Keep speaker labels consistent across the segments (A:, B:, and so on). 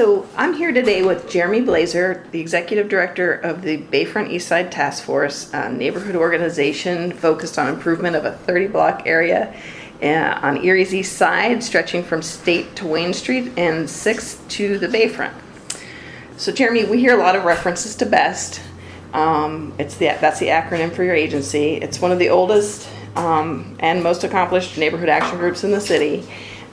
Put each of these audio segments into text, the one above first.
A: So I'm here today with Jeremy Bloeser, the Executive Director of the Bayfront Eastside Task Force, a neighborhood organization focused on improvement of a 30 block area uh, on Erie's east side, stretching from State to Wayne Street and 6th to the Bayfront. So, Jeremy, we hear a lot of references to BEST. Um, it's the that's the acronym for your agency. It's one of the oldest um, and most accomplished neighborhood action groups in the city.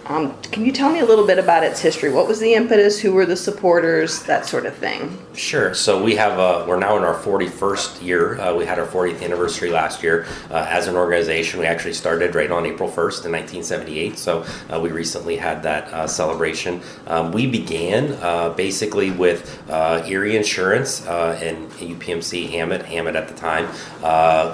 A: Um, can you tell me a little bit about its history? What was the impetus? Who were the supporters? That sort of thing.
B: Sure. So we have uh, we're now in our 41st year. Uh, we had our 40th anniversary last year uh, as an organization. We actually started right on April 1st in 1978. So uh, we recently had that uh, celebration. Um, we began uh, basically with Erie Insurance and UPMC Hamot, Hamot at the time,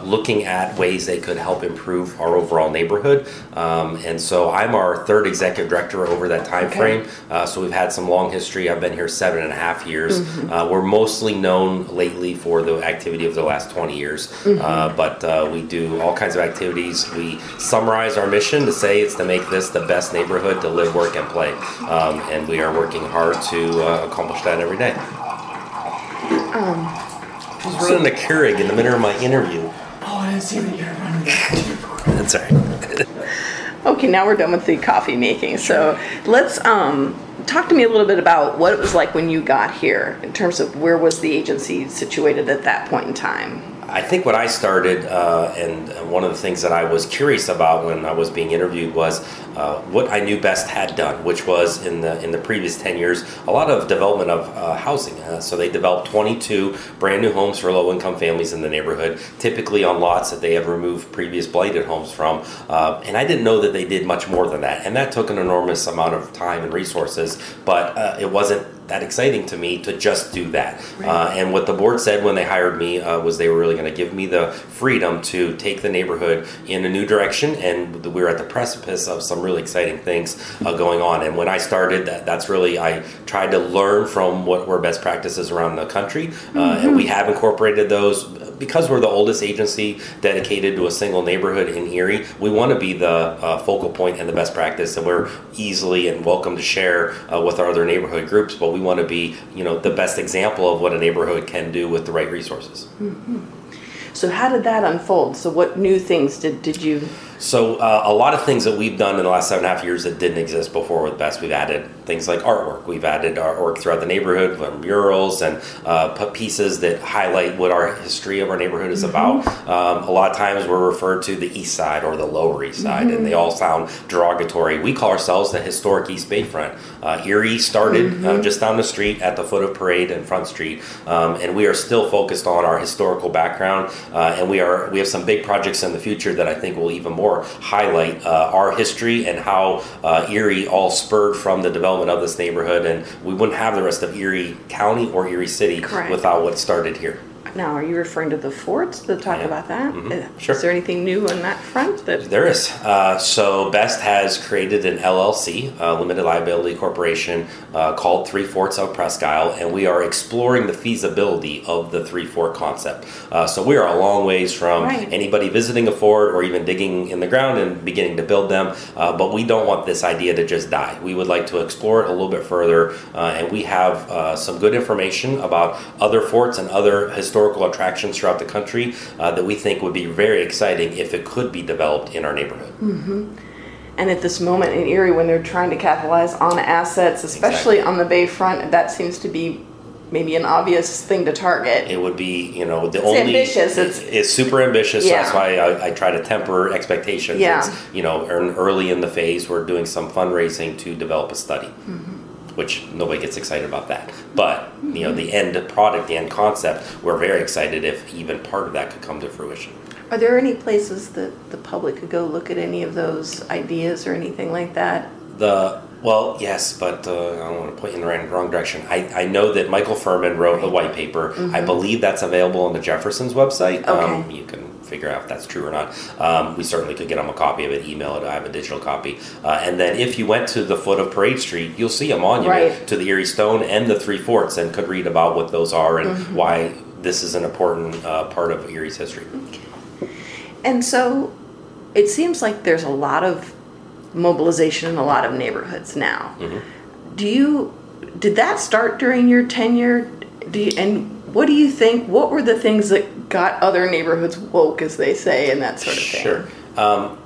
B: looking at ways they could help improve our overall neighborhood. Um, and so I'm our third executive executive director over that time okay. frame. Uh, so we've had some long history. I've been here seven and a half years. Mm-hmm. Uh, we're mostly known lately for the activity of the last 20 years, mm-hmm. uh, but uh, we do all kinds of activities. We summarize our mission to say it's to make this the best neighborhood to live, work, and play. Um, and we are working hard to uh, accomplish that every day. Um, I was running a Keurig in the middle of my interview.
C: Oh, I didn't see that you were running.
B: That's all right.
A: Okay, now we're done with the coffee making. So let's um, talk to me a little bit about what it was like when you got here in terms of where was the agency situated at that point in time.
B: I think when I started, uh, and one of the things that I was curious about when I was being interviewed was uh, what I knew Best had done, which was in the in the previous ten years a lot of development of uh, housing. Uh, so they developed 22 brand new homes for low income families in the neighborhood, typically on lots that they have removed previous blighted homes from. Uh, and I didn't know that they did much more than that, and that took an enormous amount of time and resources. But uh, it wasn't that exciting to me to just do that. Right. Uh, and what the board said when they hired me uh, was they were really going to give me the freedom to take the neighborhood in a new direction. And we were at the precipice of some really exciting things uh, going on. And when I started, that, that's really I tried to learn from what were best practices around the country, mm-hmm. and we have incorporated those because we're the oldest agency dedicated to a single neighborhood in Erie, we want to be the uh, focal point and the best practice, and we're easily and welcome to share uh, with our other neighborhood groups. But we want to be, you know, the best example of what a neighborhood can do with the right resources.
A: Mm-hmm. So how did that unfold? So what new things did did you?
B: So uh, a lot of things that we've done in the last seven and a half years that didn't exist before with Best, we've added things like artwork. We've added artwork throughout the neighborhood, murals, and uh, pieces that highlight what our history of our neighborhood is mm-hmm. about. Um, a lot of times we're referred to the east side or the lower east side, mm-hmm. and they all sound derogatory. We call ourselves the historic East Bayfront. Uh, Erie started uh, mm-hmm. just down the street at the foot of Parade and Front Street, um, and we are still focused on our historical background. Uh, and we are we have some big projects in the future that I think will even more highlight uh, our history and how uh, Erie all spurred from the development of this neighborhood. And we wouldn't have the rest of Erie County or Erie City
A: Correct.
B: without what started here.
A: Now, are you referring to the forts to talk yeah. about that?
B: Mm-hmm. Sure.
A: Is there anything new on that front? That
B: there is. Uh, so Best has created an LLC, uh, limited liability corporation, uh, called Three Forts of Presque Isle, and we are exploring the feasibility of the three fort concept. Uh, so we are a long ways from right. anybody visiting a fort or even digging in the ground and beginning to build them. Uh, but we don't want this idea to just die. We would like to explore it a little bit further, and we have some good information about other forts and other historical historical attractions throughout the country uh, that we think would be very exciting if it could be developed in our neighborhood.
A: Mm-hmm. And at this moment in Erie, when they're trying to capitalize on assets, especially exactly. on the Bayfront, that seems to be maybe an obvious thing to target.
B: It would be, you know, the
A: it's
B: only
A: ambitious.
B: It's, it's super ambitious. Yeah. So that's why I, I, try to temper expectations.
A: Yeah.
B: It's, you know, early in the phase, we're doing some fundraising to develop a study. Mm-hmm which nobody gets excited about that. But you know, the end product, the end concept, we're very excited if even part of that could come to fruition.
A: Are there any places that the public could go look at any of those ideas or anything like that?
B: The Well, yes, but uh, I don't want to point you in the right, wrong direction. I, I know that Michael Furman wrote the white paper. I believe that's available on the Jefferson's website. Um,
A: Mm-hmm. Okay.
B: you can figure out if that's true or not. Um, we certainly could get them a copy of it, email it. I have a digital copy. Uh, and then if you went to the foot of Parade Street, you'll see a monument
A: Right.
B: to the Erie Stone and the three forts and could read about what those are and
A: Mm-hmm.
B: why this is an important uh, part of Erie's history.
A: And so it seems like there's a lot of mobilization in a lot of neighborhoods now.
B: Mm-hmm.
A: Do you did that start during your tenure? Do you, and what do you think? What were the things that got other neighborhoods woke, as they say, and that sort of thing?
B: Sure. Um,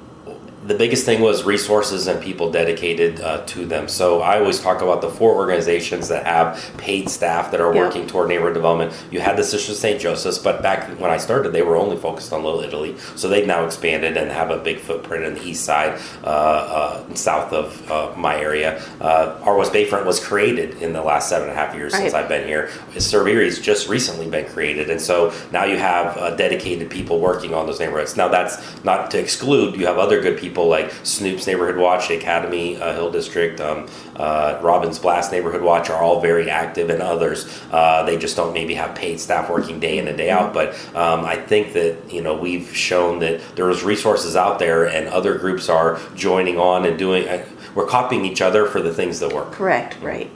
B: the biggest thing was resources and people dedicated uh, to them. So I always talk about the four organizations that have paid staff that are working toward neighborhood development. You had the Sisters of St. Joseph's, but back when I started, they were only focused on Little Italy. So they've now expanded and have a big footprint in the east side, uh, uh, south of uh, my area. Uh, our West Bayfront was created in the last seven and a half years since I've been here. Cerveri's just recently been created, and so now you have uh, dedicated people working on those neighborhoods. Now that's not to exclude you have other good people like Snoop's Neighborhood Watch, Academy uh, Hill District, um, uh, Robbins Blast Neighborhood Watch are all very active, and others uh, they just don't maybe have paid staff working day in and day out. But um, I think that you know we've shown that there's resources out there, and other groups are joining on and doing. Uh, we're copying each other for the things that work.
A: Correct, right.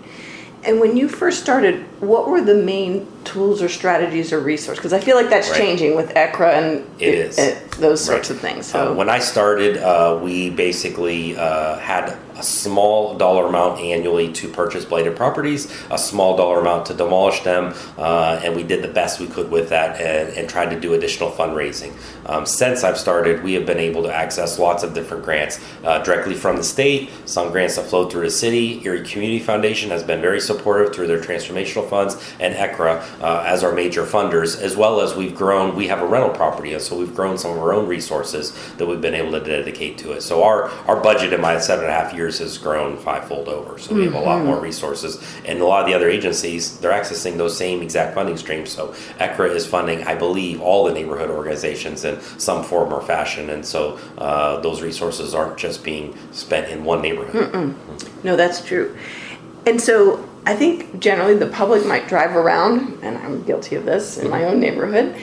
A: And when you first started, what were the main tools or strategies or resources? Because I feel like that's
B: Right.
A: changing with ECRA and
B: It is.
A: uh, those sorts
B: Right.
A: of things.
B: Uh,
A: So
B: when I started, uh, we basically uh, had a small dollar amount annually to purchase blighted properties, a small dollar amount to demolish them, uh, and we did the best we could with that and, and tried to do additional fundraising. Um, since I've started, we have been able to access lots of different grants uh, directly from the state, some grants that flow through the city. Erie Community Foundation has been very supportive through their transformational funds, and ECRA uh, as our major funders, as well as we've grown. We have a rental property, and so we've grown some of our own resources that we've been able to dedicate to it. So our our budget in my seven and a half years has grown fivefold over. So we have a lot more resources, and a lot of the other agencies they're accessing those same exact funding streams. So ECRA is funding, I believe, all the neighborhood organizations in some form or fashion, and so uh, those resources aren't just being spent in one neighborhood.
A: no, that's true. And so I think generally the public might drive around, and I'm guilty of this in my own neighborhood,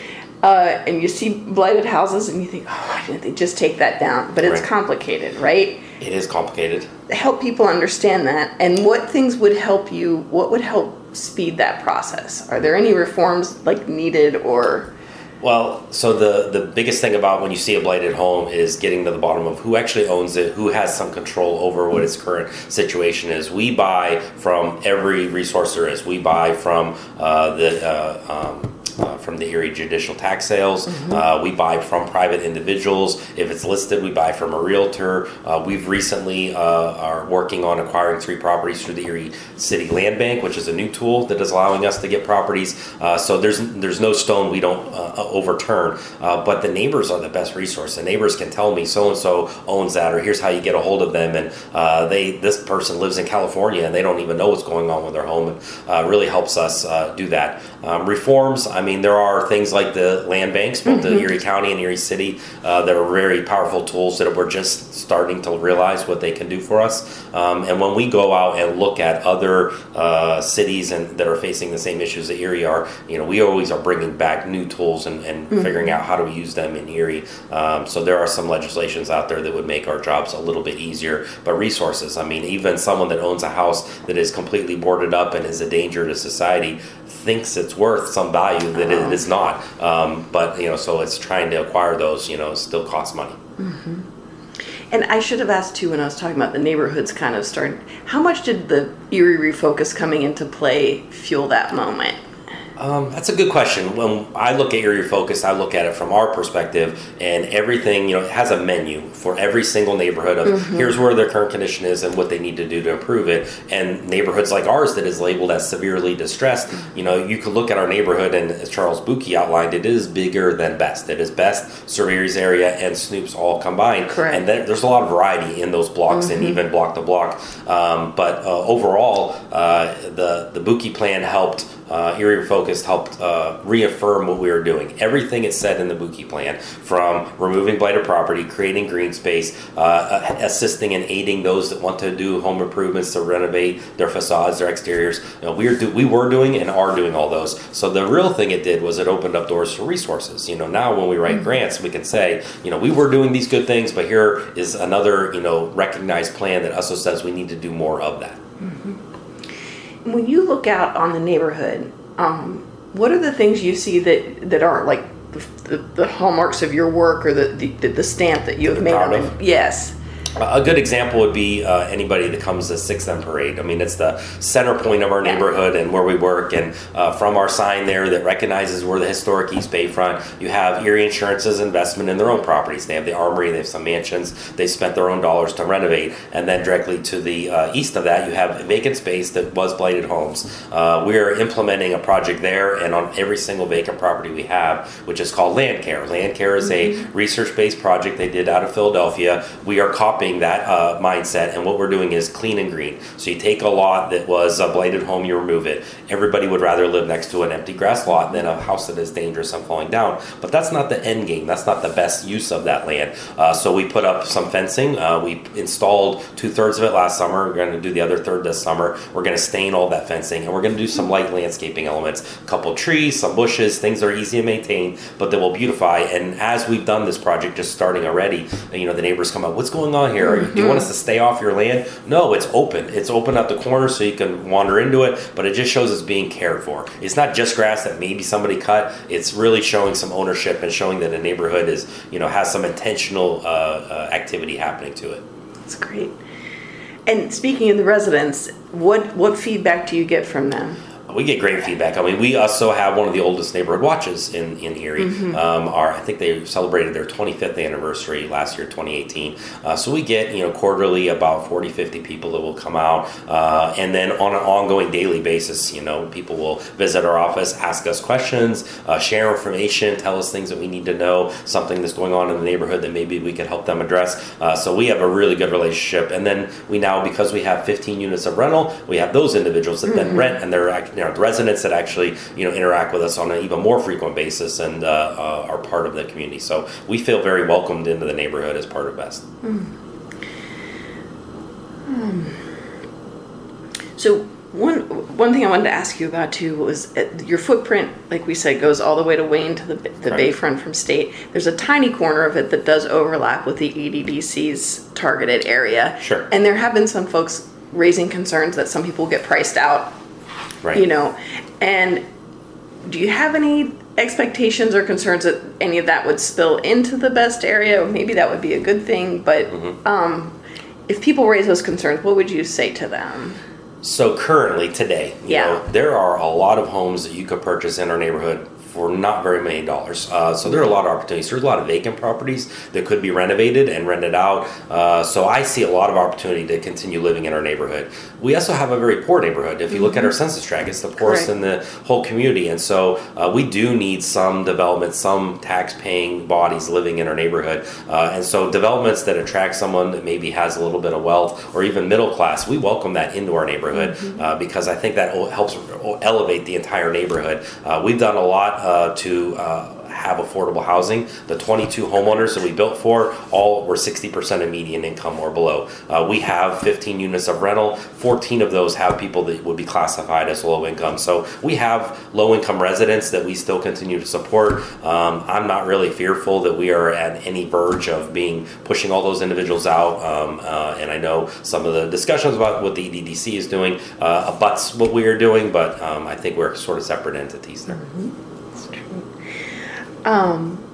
A: uh, and you see blighted houses, and you think, oh, why didn't they just take that down? But it's
B: Right.
A: complicated, right?
B: It is complicated.
A: help people understand that and what things would help you what would help speed that process are there any reforms like needed or
B: Well, so the the biggest thing about when you see a blighted home is getting to the bottom of who actually owns it, who has some control over what its current situation is. We buy from every resource there is. We buy from uh, the uh, um, uh, from the Erie Judicial Tax Sales. Uh, we buy from private individuals. If it's listed, we buy from a realtor. Uh, we've recently uh, are working on acquiring three properties through the Erie City Land Bank, which is a new tool that is allowing us to get properties. Uh, so there's there's no stone we don't uh, overturn. Uh, but the neighbors are the best resource. The neighbors can tell me so and so owns that, or here's how you get a hold of them. And uh, they this person lives in California and they don't even know what's going on with their home. And uh, really helps us uh, do that. Um, reforms. I mean, there are things like the land banks, both the Erie County and Erie City, uh, that are very powerful tools that we're just starting to realize what they can do for us. Um, and when we go out and look at other uh, cities and that are facing the same issues that Erie are, you know, we always are bringing back new tools and, and figuring out how do we use them in Erie. Um, so there are some legislations out there that would make our jobs a little bit easier. But resources, I mean, even someone that owns a house that is completely boarded up and is a danger to society thinks it's worth some value that it is not. Um, but you know, so it's trying to acquire those. You know, still costs money.
A: and i should have asked too when i was talking about the neighborhoods kind of started how much did the erie refocus coming into play fuel that moment
B: Um, that's a good question. When I look at Area Focus, I look at it from our perspective, and everything, you know, it has a menu for every single neighborhood of here's where their current condition is and what they need to do to improve it. And neighborhoods like ours that is labeled as severely distressed, you know, you could look at our neighborhood, and as Charles Buki outlined, it is bigger than best. It is best, Surveyors area, and Snoops all combined.
A: Correct.
B: And there, there's a lot of variety in those blocks and even block to block. Um, but uh, overall, uh, the the Buki plan helped uh, Erie Focused helped uh, reaffirm what we were doing. Everything it said in the Buki plan, from removing blighted property, creating green space, uh, assisting and aiding those that want to do home improvements to renovate their facades, their exteriors. You know, we are do, we were doing and are doing all those. So the real thing it did was it opened up doors for resources. You know, now when we write mm-hmm. grants, we can say, you know, we were doing these good things, but here is another you know recognized plan that also says we need to do more of that. Mm-hmm
A: when you look out on the neighborhood, um, what are the things you see that that aren't like the, the, the hallmarks of your work or the the, the stamp that you have made on it? Yes.
B: A good example would be uh, anybody that comes to 6th and Parade. I mean, it's the center point of our neighborhood and where we work. And uh, from our sign there that recognizes we're the historic East Bayfront, you have Erie Insurance's investment in their own properties. They have the Armory, they have some mansions, they spent their own dollars to renovate. And then directly to the uh, east of that, you have vacant space that was blighted homes. Uh, we are implementing a project there and on every single vacant property we have, which is called Land Care. Land Care is mm-hmm. a research based project they did out of Philadelphia. We are copying that uh, mindset, and what we're doing is clean and green. So you take a lot that was a blighted home, you remove it. Everybody would rather live next to an empty grass lot than a house that is dangerous and falling down. But that's not the end game. That's not the best use of that land. Uh, so we put up some fencing. Uh, we installed two thirds of it last summer. We're going to do the other third this summer. We're going to stain all that fencing, and we're going to do some light landscaping elements. A couple trees, some bushes, things that are easy to maintain, but that will beautify. And as we've done this project, just starting already, you know, the neighbors come up, what's going on here? Mm-hmm. Do you want us to stay off your land? No, it's open. It's open at the corner so you can wander into it, but it just shows it's being cared for. It's not just grass that maybe somebody cut. It's really showing some ownership and showing that a neighborhood is, you know, has some intentional uh, uh, activity happening to it.
A: That's great. And speaking of the residents, what what feedback do you get from them?
B: We get great feedback. I mean, we also have one of the oldest neighborhood watches in, in Erie. Mm-hmm. Um, our, I think they celebrated their 25th anniversary last year, 2018. Uh, so we get, you know, quarterly about 40, 50 people that will come out. Uh, and then on an ongoing daily basis, you know, people will visit our office, ask us questions, uh, share information, tell us things that we need to know, something that's going on in the neighborhood that maybe we could help them address. Uh, so we have a really good relationship. And then we now, because we have 15 units of rental, we have those individuals that mm-hmm. then rent and they're you know, residents that actually you know interact with us on an even more frequent basis and uh, uh, are part of the community. So we feel very welcomed into the neighborhood as part of Best. Mm.
A: So one one thing I wanted to ask you about too was uh, your footprint, like we said, goes all the way to Wayne to the the right. Bayfront from State. There's a tiny corner of it that does overlap with the EDDC's targeted area.
B: Sure.
A: And there have been some folks raising concerns that some people get priced out
B: Right.
A: You know, and do you have any expectations or concerns that any of that would spill into the best area? Maybe that would be a good thing, but mm-hmm. um, if people raise those concerns, what would you say to them?
B: So currently, today,
A: yeah.
B: Know, there are a lot of homes that you could purchase in our neighborhood for not very many dollars. Uh, so there are a lot of opportunities. There's a lot of vacant properties that could be renovated and rented out. Uh, so I see a lot of opportunity to continue living in our neighborhood. We also have a very poor neighborhood. If you look at our mm-hmm. census tract, it's the poorest Correct. in the whole community. And so uh, we do need some development, some tax paying bodies living in our neighborhood. Uh, and so developments that attract someone that maybe has a little bit of wealth or even middle class, we welcome that into our neighborhood mm-hmm. Uh, because I think that helps elevate the entire neighborhood. Uh, we've done a lot uh, to uh, have affordable housing. The 22 homeowners that we built for all were 60% of median income or below. Uh, we have 15 units of rental. 14 of those have people that would be classified as low income. So we have low income residents that we still continue to support. Um, I'm not really fearful that we are at any verge of being pushing all those individuals out. Um, uh, and I know some of the discussions about what the EDDC is doing uh, abuts what we are doing, but um, I think we're sort of separate entities there.
A: Mm-hmm. Um,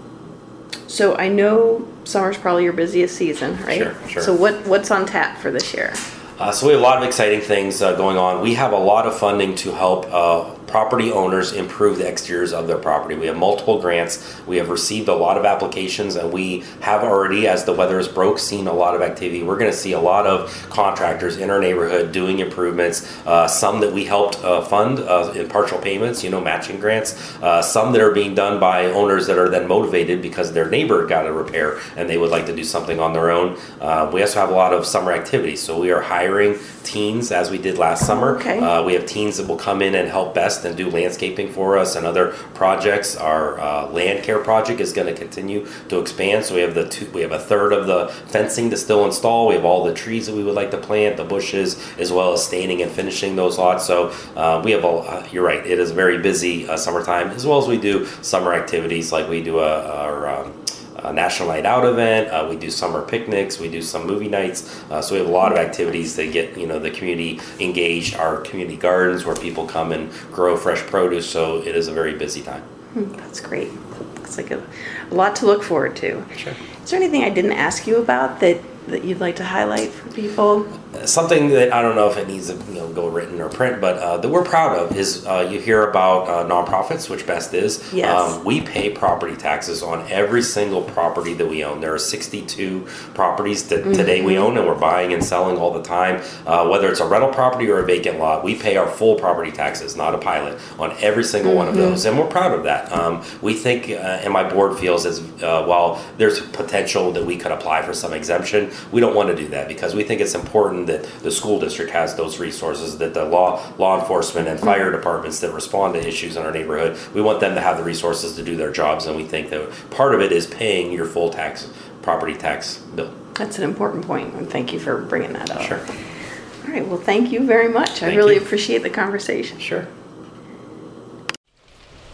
A: so I know summer's probably your busiest season, right?
B: Sure, sure.
A: So what what's on tap for this year?
B: Uh, so we have a lot of exciting things uh, going on. We have a lot of funding to help uh, property owners improve the exteriors of their property. We have multiple grants. We have received a lot of applications, and we have already, as the weather is broke, seen a lot of activity. We're going to see a lot of contractors in our neighborhood doing improvements. Uh, some that we helped uh, fund uh, in partial payments, you know, matching grants. Uh, some that are being done by owners that are then motivated because their neighbor got a repair and they would like to do something on their own. Uh, we also have a lot of summer activities, so we are hiring teens as we did last summer.
A: Okay.
B: Uh, we have teens that will come in and help best and do landscaping for us and other projects. Our uh, land care project is going to continue to expand. So we have the two, we have a third of the fencing to still install. We have all the trees that we would like to plant, the bushes, as well as staining and finishing those lots. So uh, we have a. Uh, you're right. It is very busy uh, summertime, as well as we do summer activities like we do a, our. Um, a National Night Out event. Uh, we do summer picnics. We do some movie nights. Uh, so we have a lot of activities that get you know the community engaged. Our community gardens where people come and grow fresh produce. So it is a very busy time.
A: Hmm, That's great. Looks like a, a lot to look forward to.
B: Sure.
A: Is there anything I didn't ask you about that, that you'd like to highlight for people?
B: Something that I don't know if it needs to you know, go written or print, but uh, that we're proud of is uh, you hear about uh, nonprofits, which Best is.
A: Yes.
B: Um, we pay property taxes on every single property that we own. There are 62 properties that today we own and we're buying and selling all the time. Uh, whether it's a rental property or a vacant lot, we pay our full property taxes, not a pilot, on every single one of those. And we're proud of that. Um, we think, uh, and my board feels, as uh, while there's potential that we could apply for some exemption, we don't want to do that because we think it's important that the school district has those resources, that the law law enforcement and fire departments that respond to issues in our neighborhood, we want them to have the resources to do their jobs, and we think that part of it is paying your full tax property tax bill.
A: That's an important point, and thank you for bringing that up.
B: Sure.
A: All right, well, thank you very much. I really
B: you.
A: appreciate the conversation.
B: Sure.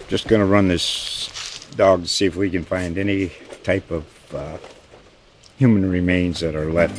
D: Just gonna run this dog to see if we can find any type of uh, human remains that are left.